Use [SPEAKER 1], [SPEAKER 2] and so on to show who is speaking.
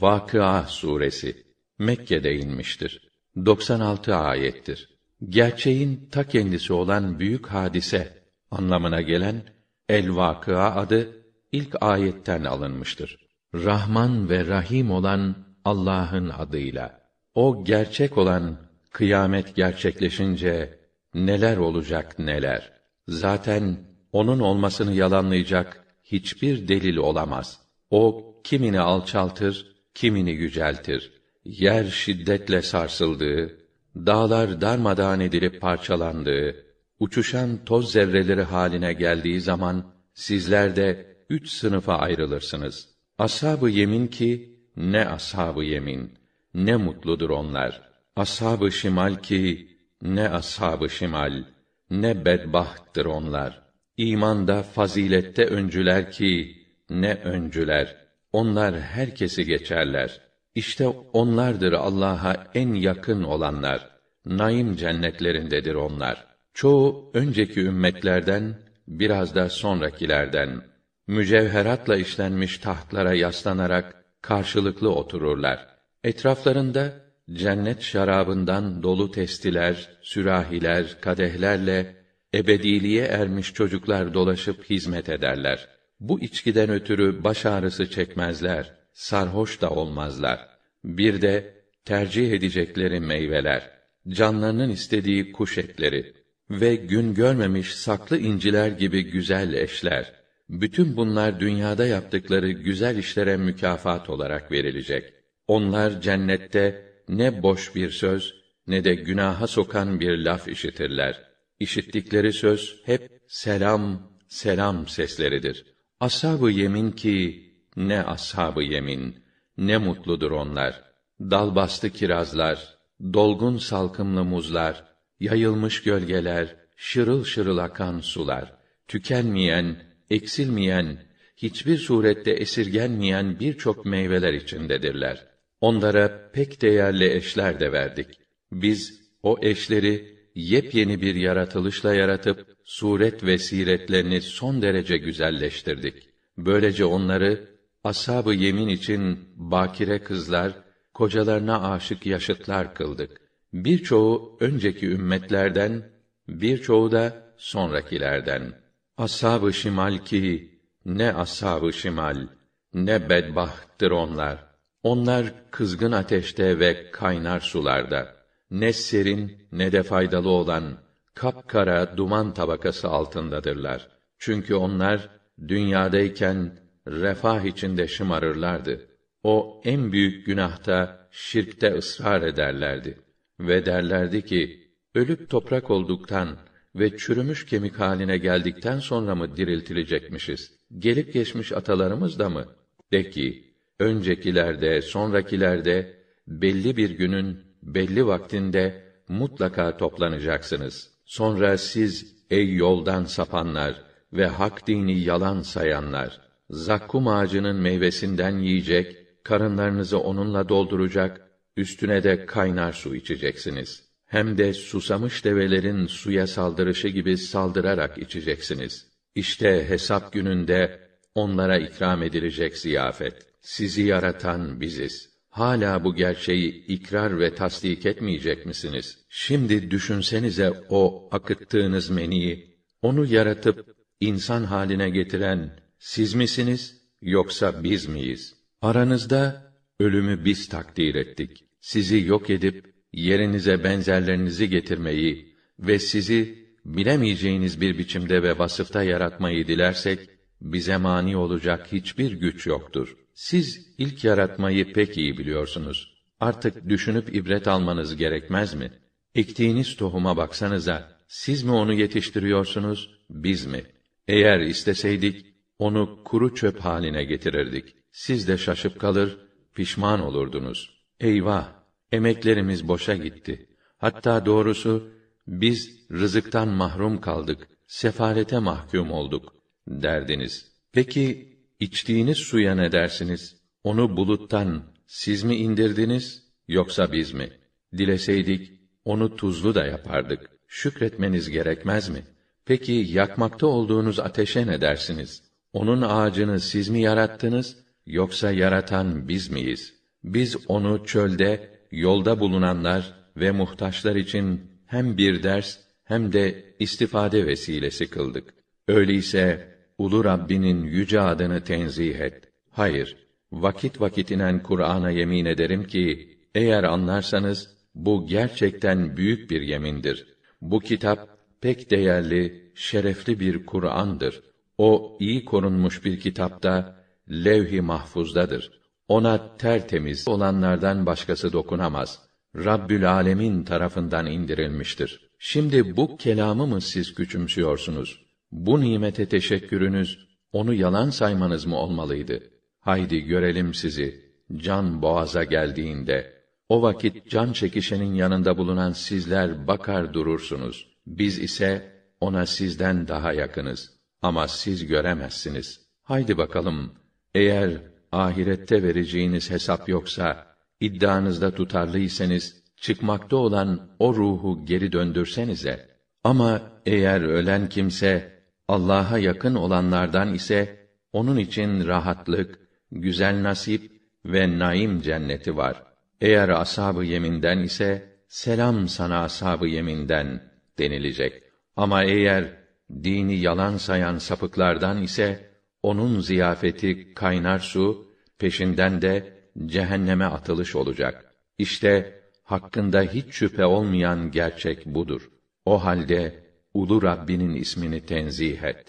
[SPEAKER 1] Vakıa suresi Mekke'de inmiştir. 96 ayettir. Gerçeğin ta kendisi olan büyük hadise anlamına gelen El Vakıa adı ilk ayetten alınmıştır. Rahman ve Rahim olan Allah'ın adıyla. O gerçek olan kıyamet gerçekleşince neler olacak neler. Zaten onun olmasını yalanlayacak hiçbir delil olamaz. O kimini alçaltır, kimini yüceltir. Yer şiddetle sarsıldığı, dağlar darmadağın edilip parçalandığı, uçuşan toz zerreleri haline geldiği zaman sizler de üç sınıfa ayrılırsınız. Ashab-ı yemin ki ne ashab-ı yemin, ne mutludur onlar. Ashab-ı şimal ki ne ashab-ı şimal, ne bedbahttır onlar. İmanda, fazilette öncüler ki ne öncüler. Onlar herkesi geçerler. İşte onlardır Allah'a en yakın olanlar. Naim cennetlerindedir onlar. Çoğu önceki ümmetlerden, biraz da sonrakilerden mücevheratla işlenmiş tahtlara yaslanarak karşılıklı otururlar. Etraflarında cennet şarabından dolu testiler, sürahiler, kadehlerle ebediliğe ermiş çocuklar dolaşıp hizmet ederler. Bu içkiden ötürü baş ağrısı çekmezler, sarhoş da olmazlar. Bir de tercih edecekleri meyveler, canlarının istediği kuş etleri ve gün görmemiş saklı inciler gibi güzel eşler. Bütün bunlar dünyada yaptıkları güzel işlere mükafat olarak verilecek. Onlar cennette ne boş bir söz ne de günaha sokan bir laf işitirler. İşittikleri söz hep selam, selam sesleridir. Ashab-ı yemin ki ne ashab-ı yemin, ne mutludur onlar. Dal bastı kirazlar, dolgun salkımlı muzlar, yayılmış gölgeler, şırıl şırıl akan sular, tükenmeyen, eksilmeyen, hiçbir surette esirgenmeyen birçok meyveler içindedirler. Onlara pek değerli eşler de verdik. Biz o eşleri yepyeni bir yaratılışla yaratıp suret ve siretlerini son derece güzelleştirdik. Böylece onları ashab-ı yemin için bakire kızlar, kocalarına aşık yaşıtlar kıldık. Birçoğu önceki ümmetlerden, birçoğu da sonrakilerden. Ashab-ı şimal ki ne ashab-ı şimal, ne bedbahttır onlar. Onlar kızgın ateşte ve kaynar sularda ne serin ne de faydalı olan kapkara duman tabakası altındadırlar. Çünkü onlar dünyadayken refah içinde şımarırlardı. O en büyük günahta şirkte ısrar ederlerdi ve derlerdi ki ölüp toprak olduktan ve çürümüş kemik haline geldikten sonra mı diriltilecekmişiz? Gelip geçmiş atalarımız da mı? De ki, öncekilerde, sonrakilerde belli bir günün belli vaktinde mutlaka toplanacaksınız. Sonra siz ey yoldan sapanlar ve hak dini yalan sayanlar zakkum ağacının meyvesinden yiyecek, karınlarınızı onunla dolduracak, üstüne de kaynar su içeceksiniz. Hem de susamış develerin suya saldırışı gibi saldırarak içeceksiniz. İşte hesap gününde onlara ikram edilecek ziyafet. Sizi yaratan biziz. Hala bu gerçeği ikrar ve tasdik etmeyecek misiniz? Şimdi düşünsenize o akıttığınız meniyi, onu yaratıp insan haline getiren siz misiniz yoksa biz miyiz? Aranızda ölümü biz takdir ettik. Sizi yok edip yerinize benzerlerinizi getirmeyi ve sizi bilemeyeceğiniz bir biçimde ve vasıfta yaratmayı dilersek bize mani olacak hiçbir güç yoktur. Siz ilk yaratmayı pek iyi biliyorsunuz. Artık düşünüp ibret almanız gerekmez mi? Ektiğiniz tohuma baksanıza, siz mi onu yetiştiriyorsunuz, biz mi? Eğer isteseydik, onu kuru çöp haline getirirdik. Siz de şaşıp kalır, pişman olurdunuz. Eyvah! Emeklerimiz boşa gitti. Hatta doğrusu, biz rızıktan mahrum kaldık, sefalete mahkum olduk, derdiniz. Peki, İçtiğiniz suya ne dersiniz? Onu buluttan siz mi indirdiniz yoksa biz mi? Dileseydik onu tuzlu da yapardık. Şükretmeniz gerekmez mi? Peki yakmakta olduğunuz ateşe ne dersiniz? Onun ağacını siz mi yarattınız yoksa yaratan biz miyiz? Biz onu çölde, yolda bulunanlar ve muhtaçlar için hem bir ders hem de istifade vesilesi kıldık. Öyleyse ulu Rabbinin yüce adını tenzih et. Hayır, vakit vakit inen Kur'an'a yemin ederim ki eğer anlarsanız bu gerçekten büyük bir yemindir. Bu kitap pek değerli, şerefli bir Kur'an'dır. O iyi korunmuş bir kitapta levh-i mahfuzdadır. Ona tertemiz olanlardan başkası dokunamaz. Rabbül Alemin tarafından indirilmiştir. Şimdi bu kelamı mı siz küçümsüyorsunuz? Bu nimete teşekkürünüz onu yalan saymanız mı olmalıydı? Haydi görelim sizi can boğaza geldiğinde. O vakit can çekişenin yanında bulunan sizler bakar durursunuz. Biz ise ona sizden daha yakınız. Ama siz göremezsiniz. Haydi bakalım, eğer ahirette vereceğiniz hesap yoksa, iddianızda tutarlıysanız, çıkmakta olan o ruhu geri döndürsenize. Ama eğer ölen kimse, Allah'a yakın olanlardan ise, onun için rahatlık, güzel nasip ve naim cenneti var. Eğer ashab-ı yeminden ise, selam sana ashab-ı yeminden denilecek. Ama eğer dini yalan sayan sapıklardan ise onun ziyafeti kaynar su, peşinden de cehenneme atılış olacak. İşte hakkında hiç şüphe olmayan gerçek budur. O halde ulu Rabbinin ismini tenzih et.